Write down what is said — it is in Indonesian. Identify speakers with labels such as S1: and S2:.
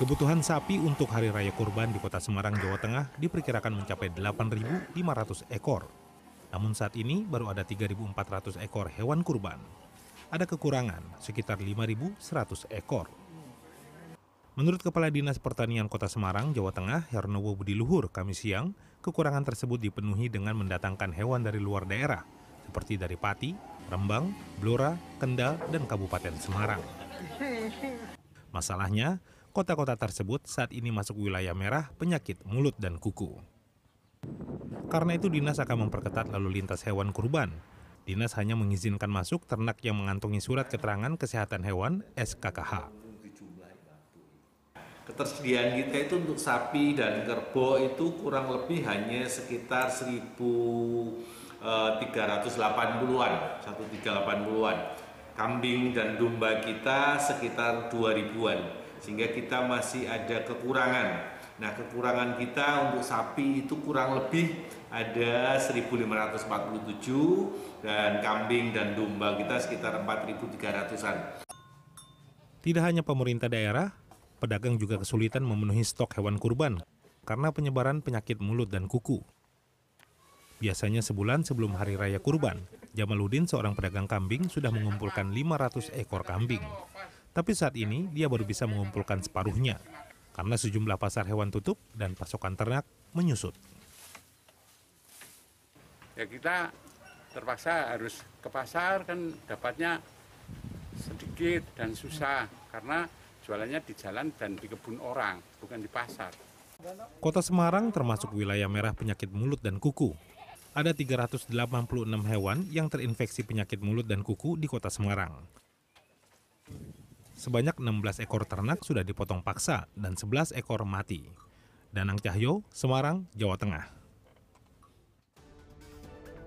S1: Kebutuhan sapi untuk Hari Raya Kurban di kota Semarang, Jawa Tengah diperkirakan mencapai 8.500 ekor. Namun saat ini baru ada 3.400 ekor hewan kurban. Ada kekurangan sekitar 5.100 ekor. Menurut Kepala Dinas Pertanian Kota Semarang, Jawa Tengah, Hernowo Budi Luhur, Kamis siang, kekurangan tersebut dipenuhi dengan mendatangkan hewan dari luar daerah, seperti dari Pati, Rembang, Blora, Kendal, dan Kabupaten Semarang. Masalahnya, kota-kota tersebut saat ini masuk wilayah merah penyakit mulut dan kuku. Karena itu dinas akan memperketat lalu lintas hewan kurban. Dinas hanya mengizinkan masuk ternak yang mengantongi surat keterangan kesehatan hewan SKKH.
S2: Ketersediaan kita itu untuk sapi dan kerbau itu kurang lebih hanya sekitar 1380-an, 1380-an. Kambing dan domba kita sekitar 2000-an. Sehingga kita masih ada kekurangan. Nah, kekurangan kita untuk sapi itu kurang lebih ada 1547 dan kambing dan domba kita sekitar 4300-an.
S1: Tidak hanya pemerintah daerah, pedagang juga kesulitan memenuhi stok hewan kurban karena penyebaran penyakit mulut dan kuku. Biasanya sebulan sebelum hari raya kurban, Jamaluddin seorang pedagang kambing sudah mengumpulkan 500 ekor kambing. Tapi saat ini dia baru bisa mengumpulkan separuhnya karena sejumlah pasar hewan tutup dan pasokan ternak menyusut.
S3: Ya kita terpaksa harus ke pasar kan dapatnya sedikit dan susah karena jualannya di jalan dan di kebun orang, bukan di pasar.
S1: Kota Semarang termasuk wilayah merah penyakit mulut dan kuku. Ada 386 hewan yang terinfeksi penyakit mulut dan kuku di kota Semarang. Sebanyak 16 ekor ternak sudah dipotong paksa dan 11 ekor mati. Danang Cahyo, Semarang, Jawa Tengah.